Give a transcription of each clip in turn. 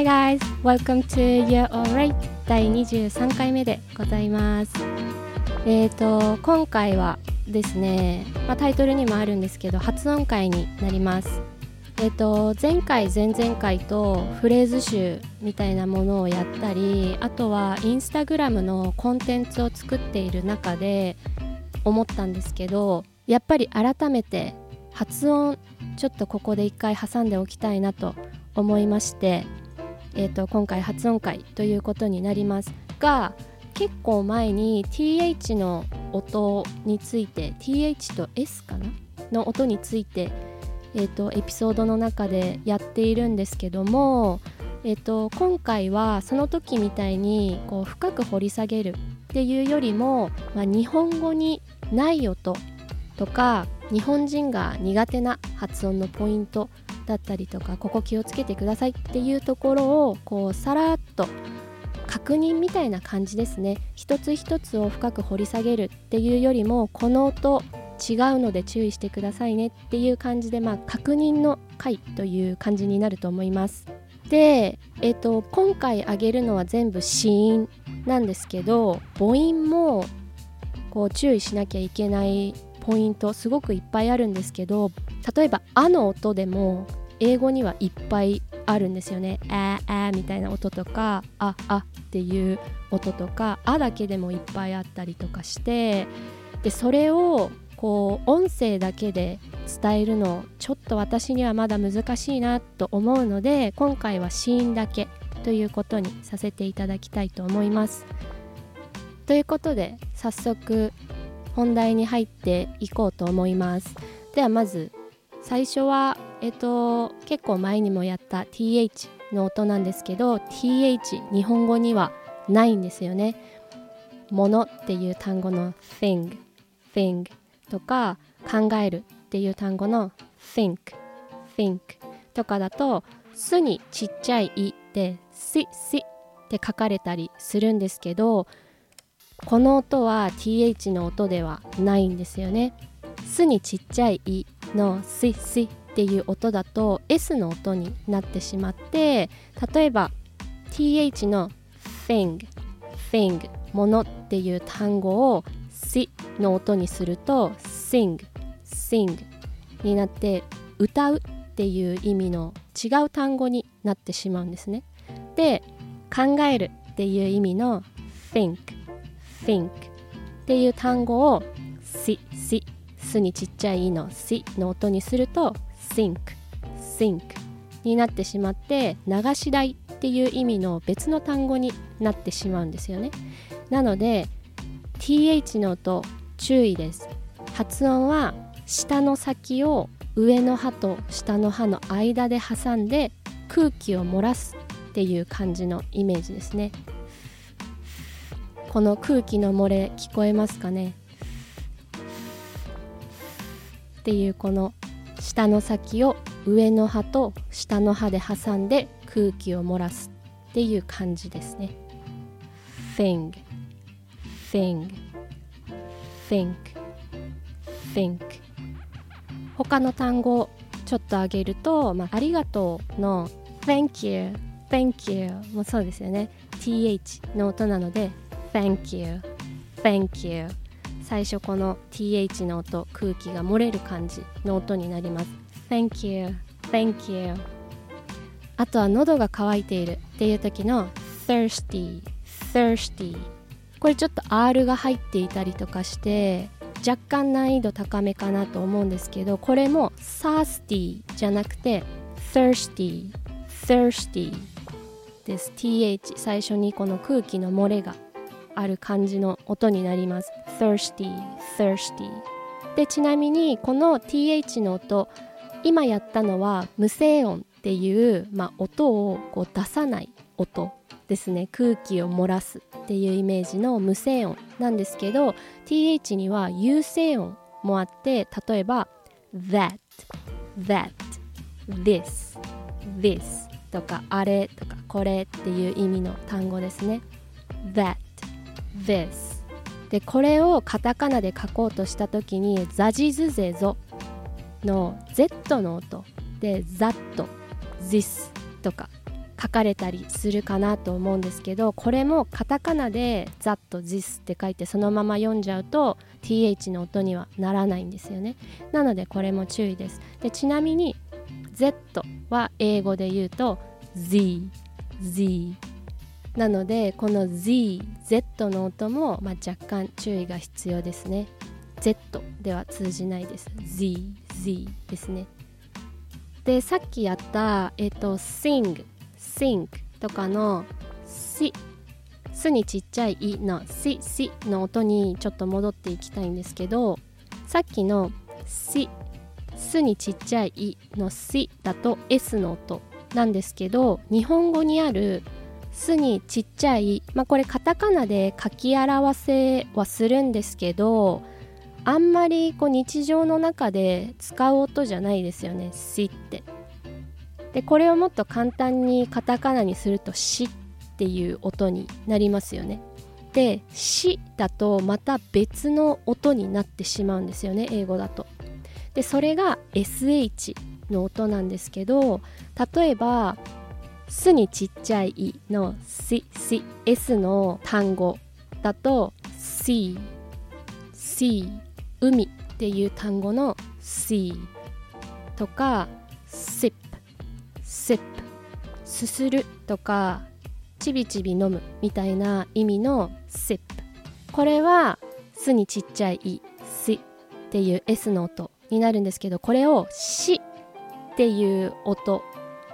Hi guys, welcome to You're Alright 第23回目でございます。えーと今回はですね、まあ、タイトルにもあるんですけど発音会になります。えーと前回前々回とフレーズ集みたいなものをやったりあとはインスタグラムのコンテンツを作っている中で思ったんですけどやっぱり改めて発音ちょっとここで一回挟んでおきたいなと思いましてえーと、今回発音会ということになりますが結構前に TH の音について TH と S かなの音について、えーと、エピソードの中でやっているんですけども、えーと、今回はその時みたいにこう深く掘り下げるっていうよりも、まあ、日本語にない音とか日本人が苦手な発音のポイントだったりとかここ気をつけてくださいっていうところをこうさらっと確認みたいな感じですね。一つ一つを深く掘り下げるっていうよりもこの音違うので注意してくださいねっていう感じでまあ確認の回という感じになると思います。で、えーと、今回あげるのは全部子音なんですけど母音もこう注意しなきゃいけないポイントすごくいっぱいあるんですけど例えば「あ」の音でも英語にはいっぱいあるんですよね。ああみたいな音とかああっていう音とかあだけでもいっぱいあったりとかしてでそれをこう音声だけで伝えるのちょっと私にはまだ難しいなと思うので今回はシーンだけということにさせていただきたいと思います。ということで早速本題に入っていこうと思います。ではまず最初はえっと結構前にもやった th の音なんですけど th 日本語にはないんですよね。ものっていう単語の thing thing とか考えるっていう単語の think think とかだと「す」にちっちゃい「い」で「し」「し」って書かれたりするんですけどこの音は th の音ではないんですよね。すにちっちゃい「い」の「し」「し」っていう音だと S の音になってしまって例えば TH の thing thing ものっていう単語を si の音にすると sing sing になって歌うっていう意味の違う単語になってしまうんですね。で考えるっていう意味の think think っていう単語を si si すにちっちゃい「い」の「si」の音にすると think think になってしまって流し台っていう意味の別の単語になってしまうんですよね。なので th の音注意です。発音は下の先を上の歯と下の歯の間で挟んで空気を漏らすっていう感じのイメージですね。この空気の漏れ聞こえますかね？っていうこの下の先を上の歯と下の歯で挟んで空気を漏らすっていう感じですね。think, think, think, think 他の単語をちょっと挙げると、まあ、ありがとうの thank you, thank you もそうですよね。th の音なので thank you, thank you 最初この th の音空気が漏れる感じの音になります。Thank you. Thank you. あとは喉が渇いているっていう時の thirsty. thirsty. これちょっと R が入っていたりとかして若干難易度高めかなと思うんですけどこれも thirsty じゃなくて thirsty. thirsty です。Th 最初にこの空気の漏れが。ある感じの音になります。thirsty thirsty. でちなみにこの th の音今やったのは無声音っていう、まあ、音をこう出さない音ですね。空気を漏らすっていうイメージの無声音なんですけど th には有声音もあって例えば that that this this とかあれとかこれっていう意味の単語ですね。that this でこれをカタカナで書こうとした時にザジズゼゾの Z の音。で That this とか書かれたりするかなと思うんですけどこれもカタカナで「ざっと this」って書いてそのまま読んじゃうと th の音にはならないんですよね。なのでこれも注意です。でちなみに Z は英語で言うと Z Z なのでこの Z Z の音も、まあ、若干注意が必要ですね。Z では通じないです。Z Z ですね。でさっきやったえっ、と sing sing とかのしすにちっちゃいいのししの音にちょっと戻っていきたいんですけどさっきのしすにちっちゃいいのしだと S の音なんですけど日本語にあるすにちっちゃいまあこれカタカナで書き表せはするんですけどあんまりこう日常の中で使う音じゃないですよね「し」って。でこれをもっと簡単にカタカナにすると「し」っていう音になりますよね。で「し」だとまた別の音になってしまうんですよね英語だと。でそれが SH の音なんですけど例えば「す」にちっちゃい「い」の「し」「し」「S」の単語だと「See」「See」「海」っていう単語の「See」とか「Sip」sip すするとかちびちび飲むみたいな意味の sip これはすにちっちゃいいすっていう S の音になるんですけどこれをしっていう音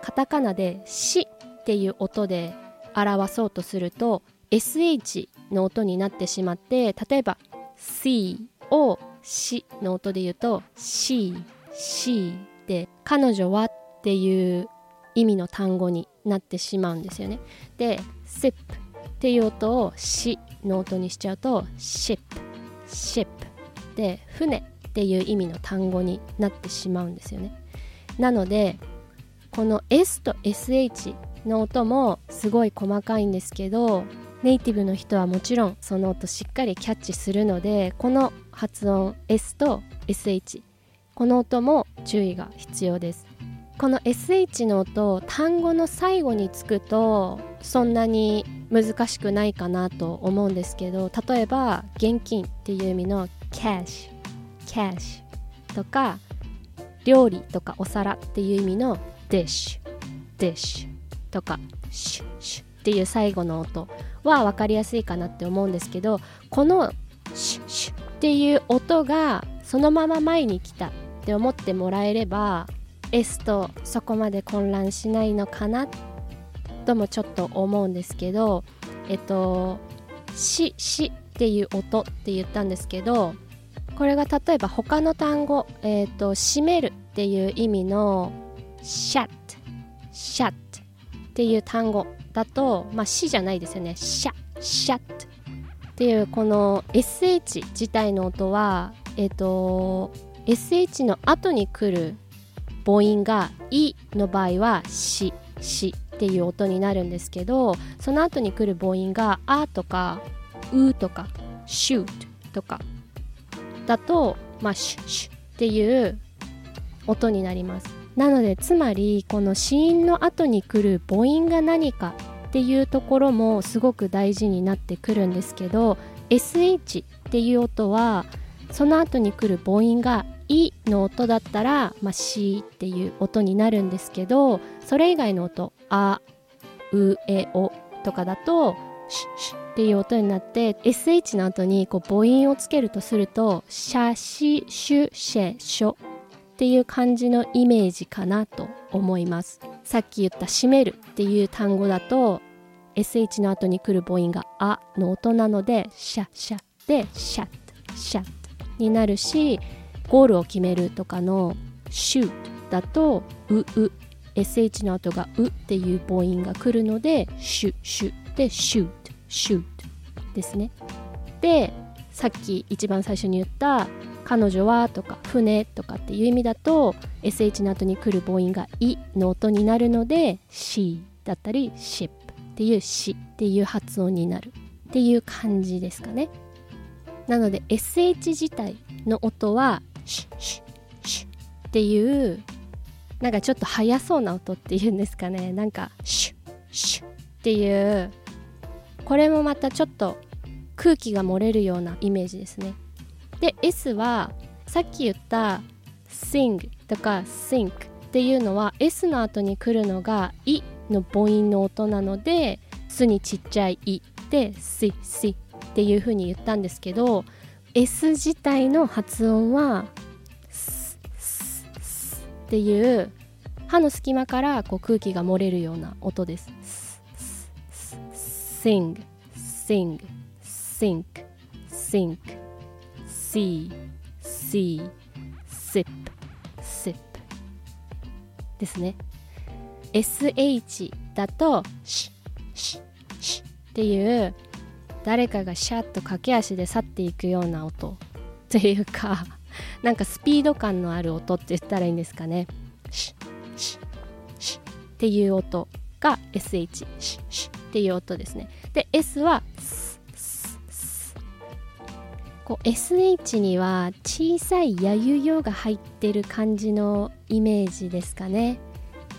カタカナでしっていう音で表そうとすると SH の音になってしまって例えば C をしの音で言うと C C で彼女はっていう意味の単語になってしまうんですよね。で、sip っていう音をしの音にしちゃうと ship ship で船っていう意味の単語になってしまうんですよね。なのでこの S と SH の音もすごい細かいんですけどネイティブの人はもちろんその音しっかりキャッチするのでこの発音 S と SH この音も注意が必要です。この SH の音単語の最後につくとそんなに難しくないかなと思うんですけど例えば現金っていう意味の cash cash とか料理とかお皿っていう意味の dish dish とか sh sh っていう最後の音は分かりやすいかなって思うんですけどこの sh sh っていう音がそのまま前に来たって思ってもらえれば S とそこまで混乱しないのかなともちょっと思うんですけどえっと「し」「し」っていう音って言ったんですけどこれが例えば他の単語「えっと閉める」っていう意味の「shut」「shut」っていう単語だとまあ「し」じゃないですよね「シャ」「シャッ」っていうこの SH 自体の音はえっと SH の後に来る母音が「い」の場合は「し」「し」っていう音になるんですけどその後に来る母音が「あ」とか「う」とか「shoot」とかだと「まあ、シュッシュ」っていう音になります。なのでつまりこの子音の後に来る母音が何かっていうところもすごく大事になってくるんですけど SH っていう音はその後に来る母音がいの音だったら、まあ、しっていう音になるんですけどそれ以外の音あうえおとかだとシュシュっていう音になって SH の後にこう母音をつけるとするとシャシシュシェショっていう感じのイメージかなと思います。さっき言った閉めるっていう単語だと SH の後に来る母音があの音なのでシャシャでシャッシャッになるしゴールを決めるとかのシュートだとうう SH の後がうっていう母音が来るのでシュシュでシュートシュートですね。でさっき一番最初に言った彼女はとか船とかっていう意味だと SH の後に来る母音がいの音になるので she だったり ship っていうしっていう発音になるっていう感じですかね。なので SH 自体の音はシュシュシュっていうなんかちょっと速そうな音っていうんですかね。なんかシュッシュっていう。これもまたちょっと空気が漏れるようなイメージですね。で S はさっき言った sing とか think っていうのは S の後に来るのが「い」の母音の音なので「す」にちっちゃい「い」で「し」「し」っていう風に言ったんですけど S 自体の発音は「す」「す」「す」っていう歯の隙間からこう空気が漏れるような音です。sing, sing, sink, sink, see, see, sip, sip ですね。sh だとシッシッシッっていう誰かがシャッと駆け足で去っていくような音 っていうかなんかスピード感のある音って言ったらいいんですかね。シッシッシッっていう音が sh シッシッっていう音ですね。で S はこう SH には小さいやゆよが入ってる感じのイメージですかね。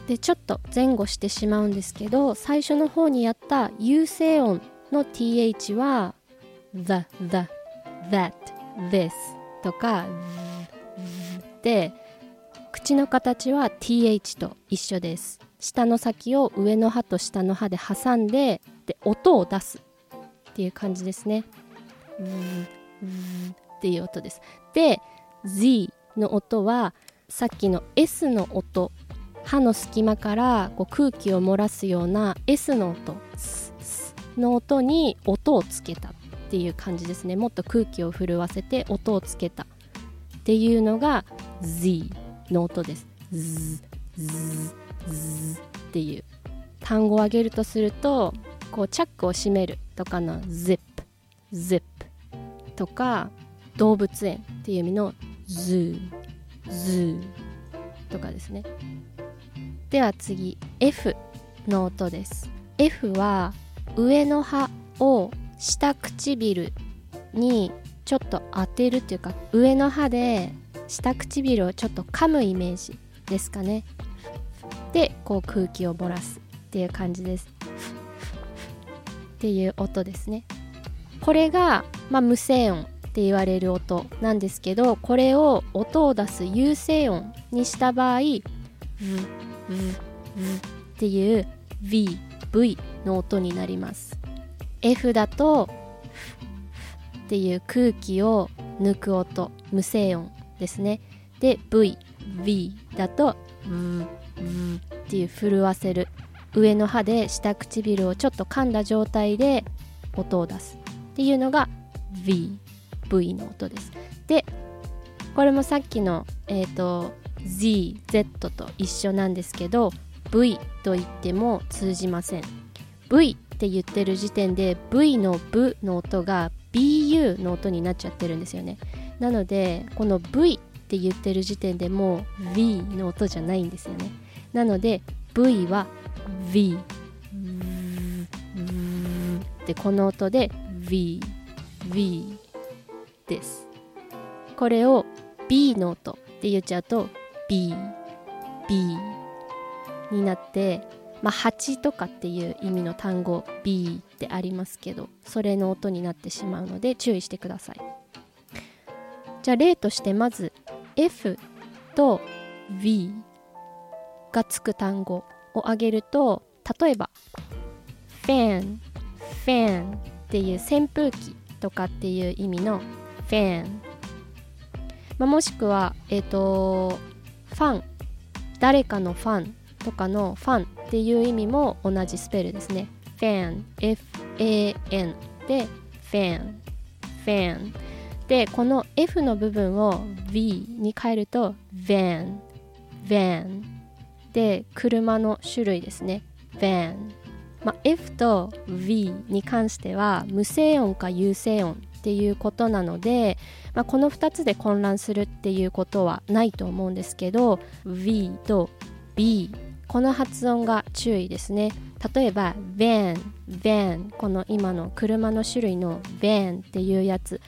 でちょっと前後してしまうんですけど最初の方にやった有声音の th は the, the, that, this とかで口の形は th と一緒です下の先を上の歯と下の歯で挟んでで音を出すっていう感じですね。っていう音です。で Z の音はさっきの S の音歯の隙間からこう空気を漏らすような S の音の音に音をつけたっていう感じですねもっと空気を震わせて音をつけたっていうのが Z の音です。ズズズっていう単語を挙げるとするとこうチャックを閉めるとかの zip zip とか動物園っていう意味の zoo zoo とかですね。では次 F の音です。F は上の歯を下唇にちょっと当てるっていうか上の歯で下唇をちょっと噛むイメージですかね。でこう空気を漏らすっていう感じです。っていう音ですね。これが、まあ、無声音って言われる音なんですけどこれを音を出す有声音にした場合「ブブブっていう V, V の音になります。F だとっていう空気を抜く音無声音ですね。で V, V だとブブっていう震わせる。上の歯で下唇をちょっと噛んだ状態で音を出すっていうのが V, V の音です。でこれもさっきの、えーと、Z、Z と一緒なんですけど V と言っても通じません。V って言ってる時点で V の V の音が BU の音になっちゃってるんですよね。なのでこの V って言ってる時点でもう V の音じゃないんですよね。なので V は V でこの音で V V です。これを B の音って言っちゃうと B B になってまあ8とかっていう意味の単語 B ってありますけどそれの音になってしまうので注意してください。じゃあ例としてまず F と V がつく単語を挙げると例えばファンファンっていう扇風機とかっていう意味のファン、まあ、もしくはえっ、ー、とファン。誰かのファンとかのファンっていう意味も同じスペルですね。ファン。F-A-N でファン。ファン。でこの F の部分を V に変えると van van で車の種類ですね。van、まあ、F と V に関しては無声音か有声音っていうことなので、まあ、この2つで混乱するっていうことはないと思うんですけど V と B この発音が注意ですね。例えば van van この今の車の種類の van っていうやつ。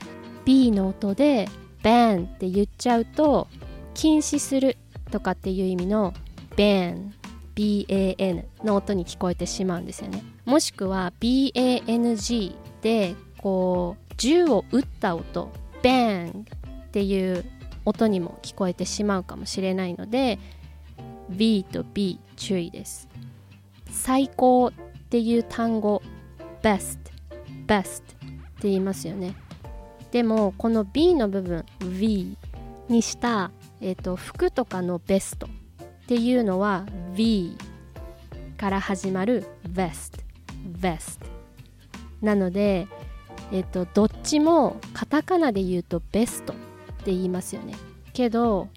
B の音で ban って言っちゃうと禁止するとかっていう意味の ban BAN の音に聞こえてしまうんですよね。もしくは BANG でこう銃を撃った音 BANG っていう音にも聞こえてしまうかもしれないので B と B 注意です。最高っていう単語 best best って言いますよね。でもこの B の部分 V にした、えーと、服とかのベストっていうのは V から始まる vest vest なので、えっ、と、どっちもカタカナで言うとベストって言いますよね。けど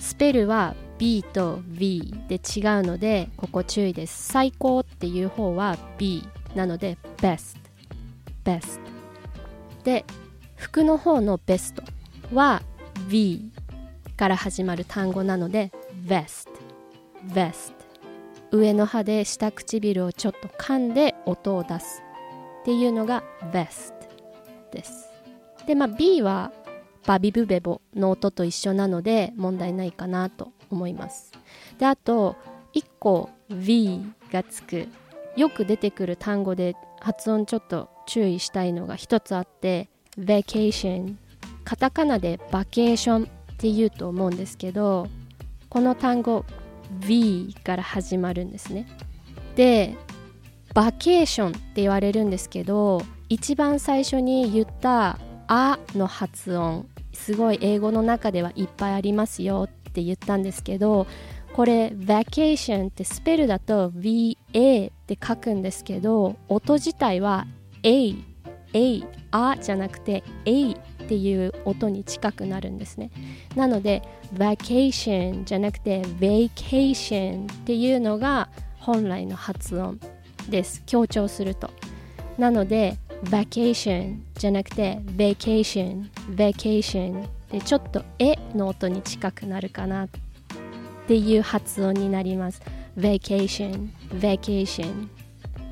スペルは B と V で違うのでここ注意です。最高っていう方は B なので best best で服の方のベストは V から始まる単語なので vest vest 上の歯で下唇をちょっと噛んで音を出すっていうのが vest です。でまあ B はバビブベボの音と一緒なので問題ないかなと思います。であと1個 V がつく。よく出てくる単語で発音ちょっと注意したいのが一つあって vacation カタカナでバケーションって言うと思うんですけどこの単語 V から始まるんですね。でバケーションって言われるんですけど一番最初に言った「あ」の発音すごい英語の中ではいっぱいありますよって言ったんですけどこれ vacation ってスペルだと VA って書くんですけど音自体は A A あじゃなくて A っていう音に近くなるんですね。なので vacation じゃなくて vacation っていうのが本来の発音です。強調すると。なので vacation じゃなくて vacation vacation でちょっと「え」の音に近くなるかなっていう発音になります。vacation vacation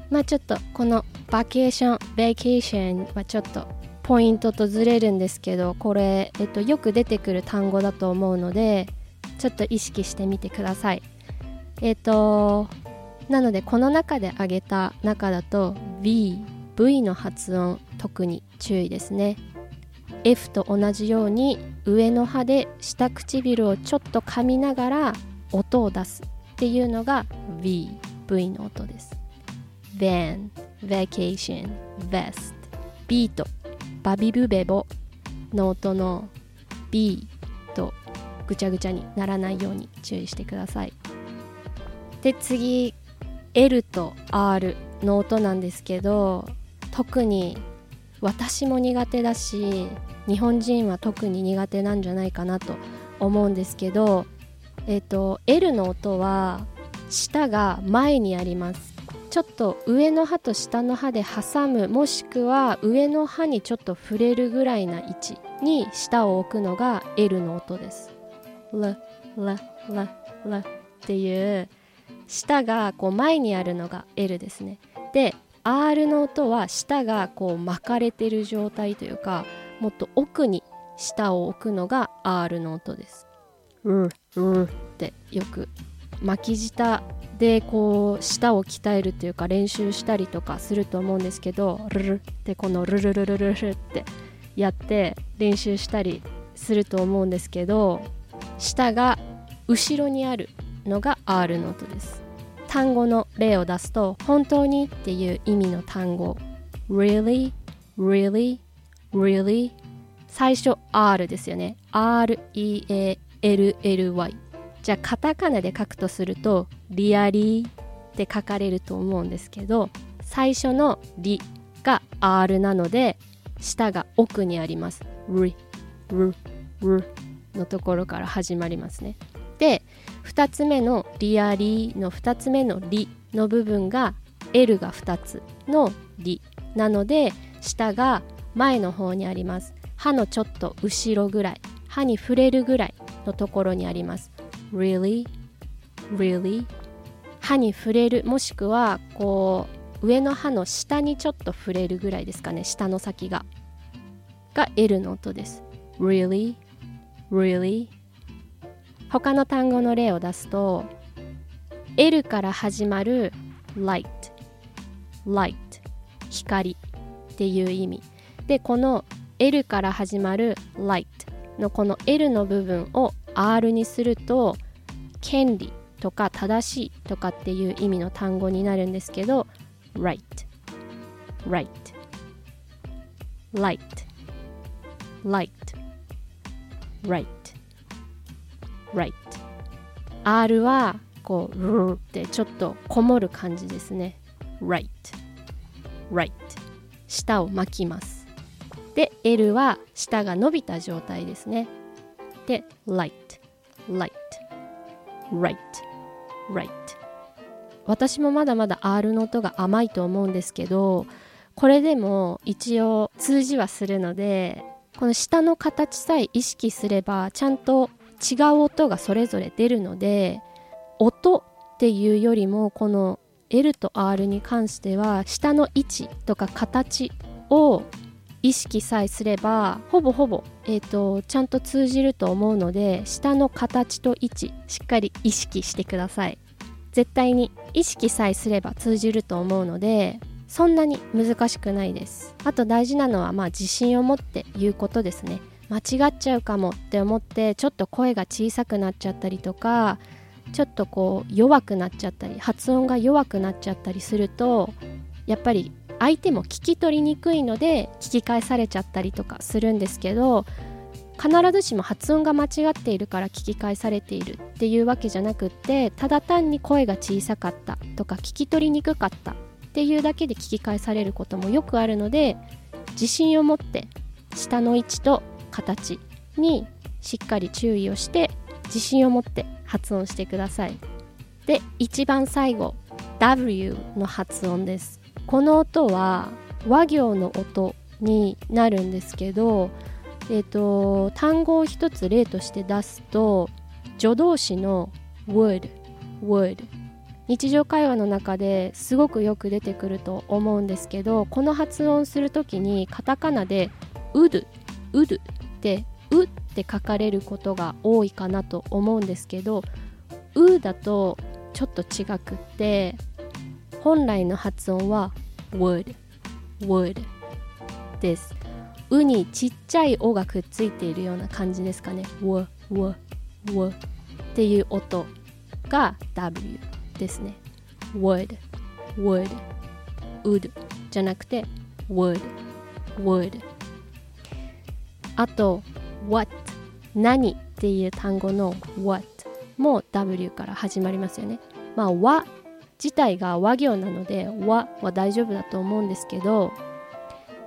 まあちょっとこのバケーションベーケーションはちょっとポイントとずれるんですけどこれ、えっと、よく出てくる単語だと思うのでちょっと意識してみてください。えっとなのでこの中で挙げた中だと V V の発音特に注意ですね。F と同じように上の歯で下唇をちょっと噛みながら音を出すっていうのが V V の音です。Van vacation vest ビートバビブベボ。の音の B とぐちゃぐちゃにならないように注意してください。で次 L と R の音なんですけど特に私も苦手だし日本人は特に苦手なんじゃないかなと思うんですけどえっ、ー、と L の音は舌が前にあります。ちょっと上の歯と下の歯で挟むもしくは上の歯にちょっと触れるぐらいな位置に舌を置くのが L の音です。ララララっていう舌がこう前にあるのが L ですね。で R の音は舌がこう巻かれてる状態というかもっと奥に舌を置くのが R の音です。ううってよく巻き舌でこう舌を鍛えるというか練習したりとかすると思うんですけどルルってこのルルルルルルってやって練習したりすると思うんですけど舌が後ろにあるのが R の音です単語の例を出すと本当にっていう意味の単語 really really really 最初 R ですよね REALLY じゃあカタカナで書くとするとリアリーって書かれると思うんですけど最初のリが R なので下が奥にあります。リルルのところから始まりますね。で2つ目のリアリーの2つ目のリの部分が L が2つのリなので下が前の方にあります。歯のちょっと後ろぐらい。歯に触れるぐらいのところにあります。Really? Really? 歯に触れるもしくはこう上の歯の下にちょっと触れるぐらいですかね。下の先が。が L の音です。Really? Really? 他の単語の例を出すと L から始まる light. Light. 光っていう意味。でこの L から始まる light のこの L の部分を R にすると権利とか正しいとかっていう意味の単語になるんですけど right right light light right right. R はこうルーってちょっとこもる感じですね。right right. 舌を巻きます。で L は舌が伸びた状態ですね。で light. Light. Right. Right. 私もまだまだ R の音が甘いと思うんですけどこれでも一応通じはするのでこの下の形さえ意識すればちゃんと違う音がそれぞれ出るので音っていうよりもこの L と R に関しては下の位置とか形を意識さえすればほぼほぼ、えーと、ちゃんと通じると思うので下の形と位置しっかり意識してください。絶対に意識さえすれば通じると思うのでそんなに難しくないです。あと大事なのはまあ自信を持って言うことですね。間違っちゃうかもって思ってちょっと声が小さくなっちゃったりとかちょっとこう弱くなっちゃったり発音が弱くなっちゃったりするとやっぱり相手も聞き取りにくいので聞き返されちゃったりとかするんですけど必ずしも発音が間違っているから聞き返されているっていうわけじゃなくってただ単に声が小さかったとか聞き取りにくかったっていうだけで聞き返されることもよくあるので自信を持って下の位置と形にしっかり注意をして自信を持って発音してください。で一番最後 W の発音です。この音は和行の音になるんですけど、えーと、単語を一つ例として出すと助動詞の would would 日常会話の中ですごくよく出てくると思うんですけどこの発音する時にカタカナで would would ってうって書かれることが多いかなと思うんですけどうだとちょっと違くって本来の発音は would would です。うにちっちゃいおがくっついているような感じですかね。w w w っていう音が W ですね。would would would じゃなくて would would あと what 何っていう単語の what も W から始まりますよね。まあ和自体が和行なので和は大丈夫だと思うんですけど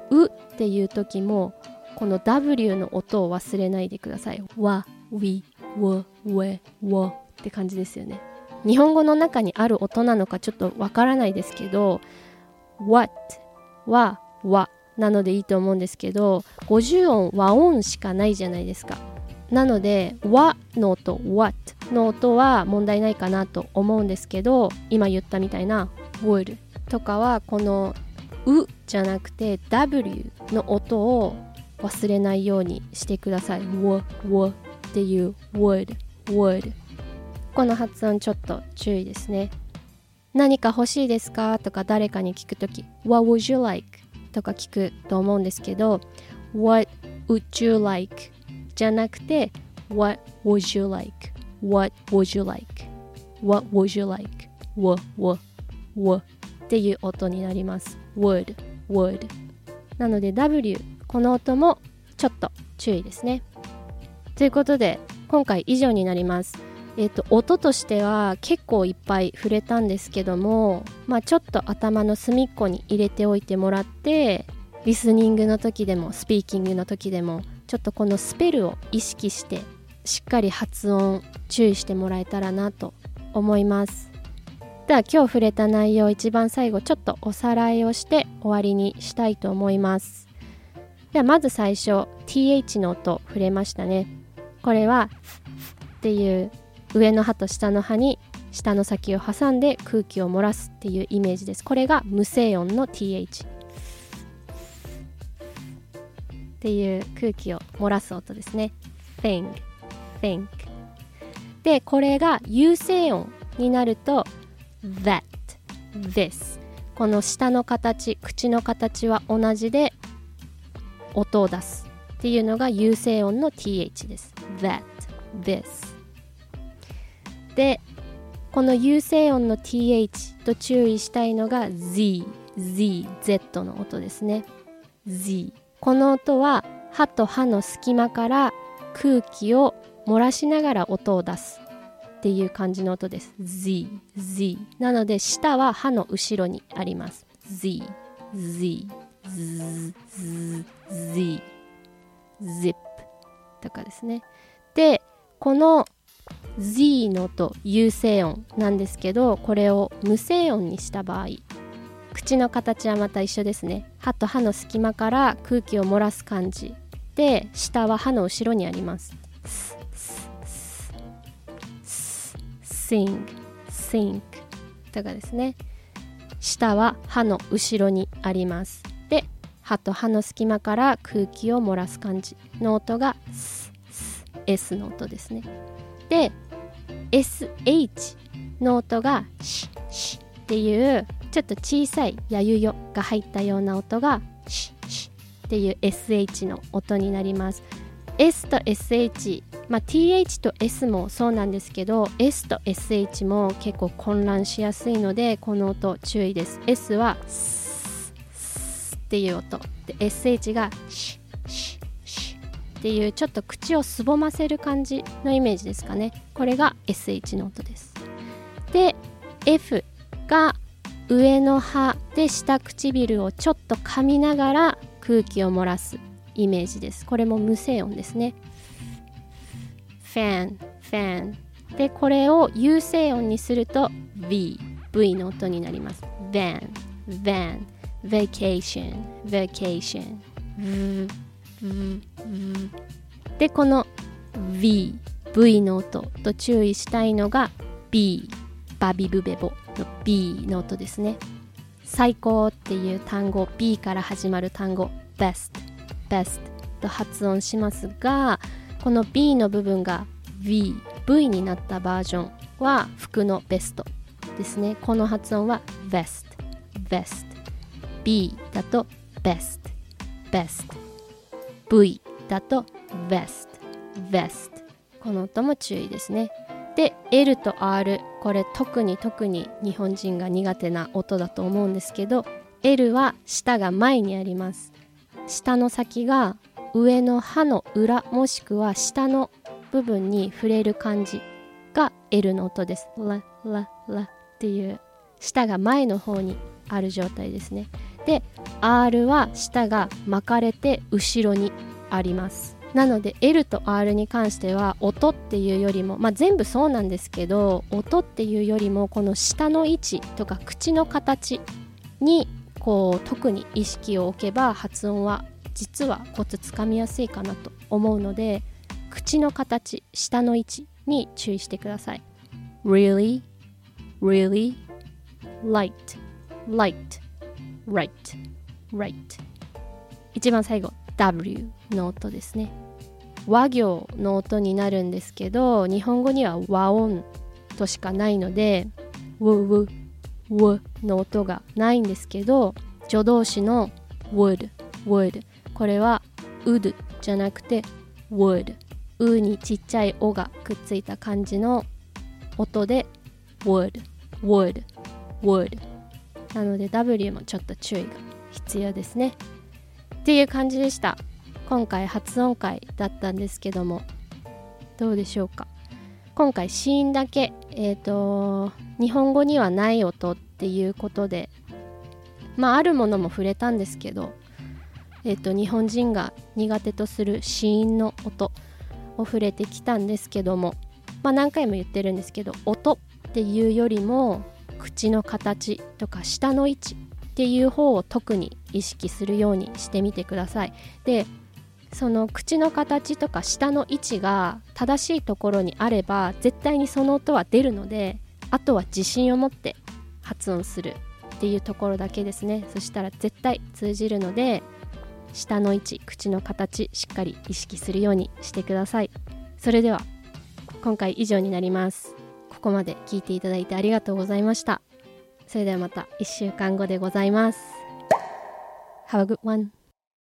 うっていう時もこの W の音を忘れないでください。わ、we, w, we, w って感じですよね。日本語の中にある音なのかちょっとわからないですけど what は和なのでいいと思うんですけど50音和音しかないじゃないですかなので和の音 what の音は問題ないかなと思うんですけど今言ったみたいな would とかはこのうじゃなくて W の音を忘れないようにしてください。w, w っていう would, would この発音ちょっと注意ですね。何か欲しいですかとか誰かに聞くとき What would you like? とか聞くと思うんですけど What would you like? じゃなくて What would you like? What would you like? What would you like? w w w っていう音になります would would なので W この音もちょっと注意ですねということで今回以上になりますえーと、音としては結構いっぱい触れたんですけども、まあ、ちょっと頭の隅っこに入れておいてもらってリスニングの時でもスピーキングの時でもちょっとこのスペルを意識してしっかり発音注意してもらえたらなと思います。では今日触れた内容一番最後ちょっとおさらいをして終わりにしたいと思います。ではまず最初 th の音触れましたね。これはっていう上の歯と下の歯に下の先を挟んで空気を漏らすっていうイメージです。これが無声音の th っていう空気を漏らす音ですね。Think think でこれが有声音になると that this. この下の形口の形は同じで音を出すっていうのが有声音の th です。That this. でこの有声音の th と注意したいのが z z z の音ですね。Z. この音は歯と歯の隙間から空気を漏らしながら音を出すっていう感じの音です。Z Z なので舌は歯の後ろにあります。Z Z Z Z Zip とかですね。でこの Z の音有声音なんですけどこれを無声音にした場合口の形はまた一緒ですね。歯と歯の隙間から空気を漏らす感じで下は歯の後ろにあります。sing sink とかですね。下は歯の後ろにあります。で歯と歯の隙間から空気を漏らす感じ。の音が S の音ですね。で SH の音がシッシッっていうちょっと小さいやゆよが入ったような音がシッシッっていう SH の音になります。S と SH まあ、TH と S もそうなんですけど S と SH も結構混乱しやすいのでこの音注意です。S はススっていう音。で SH がシッシシっていうちょっと口をすぼませる感じのイメージですかね。これが SH の音です。で F が上の歯で下唇をちょっと噛みながら空気を漏らすイメージです。これも無声音ですね。ファン、ファン。で、これを有声音にすると V、V の音になります。van, van, vacation, vacation, v, v, v で、この V、V の音と注意したいのが B、バビブベボ。の B の音ですね。最高っていう単語 B から始まる単語 best, best と発音しますがこの B の部分が V, V になったバージョンは服のベストですね。この発音は vest, vest。B だと best, best。V だと vest, vest。この音も注意ですね。で L と R これ特に特に日本人が苦手な音だと思うんですけど L は舌が前にあります舌の先が上の歯の裏もしくは下の部分に触れる感じが L の音です。ラララっていう舌が前の方にある状態ですね。で R は舌が巻かれて後ろにあります。なので L と R に関しては音っていうよりも、まあ、全部そうなんですけど音っていうよりもこの下の位置とか口の形にこう特に意識を置けば発音は実はコツつかみやすいかなと思うので口の形下の位置に注意してください。Really? Really? Light? Light? Right? Right? 一番最後 W の音ですね。和行の音になるんですけど日本語には和音としかないのでウウウの音がないんですけど助動詞の would would これはウドじゃなくて would うにちっちゃいおがくっついた感じの音で would would would なので W もちょっと注意が必要ですね。っていう感じでした。今回発音会だったんですけどもどうでしょうか？今回子音だけえっ、ー、と日本語にはない音っていうことでまああるものも触れたんですけどえーと、日本人が苦手とする子音の音を触れてきたんですけども、まあ、何回も言ってるんですけど音っていうよりも口の形とか舌の位置っていう方を特に意識するようにしてみてください。でその口の形とか舌の位置が正しいところにあれば絶対にその音は出るのであとは自信を持って発音するっていうところだけですね。そしたら絶対通じるので舌の位置口の形しっかり意識するようにしてください。それでは今回以上になります。ここまで聞いていただいてありがとうございました。それではまた1週間後でございます。Have a good one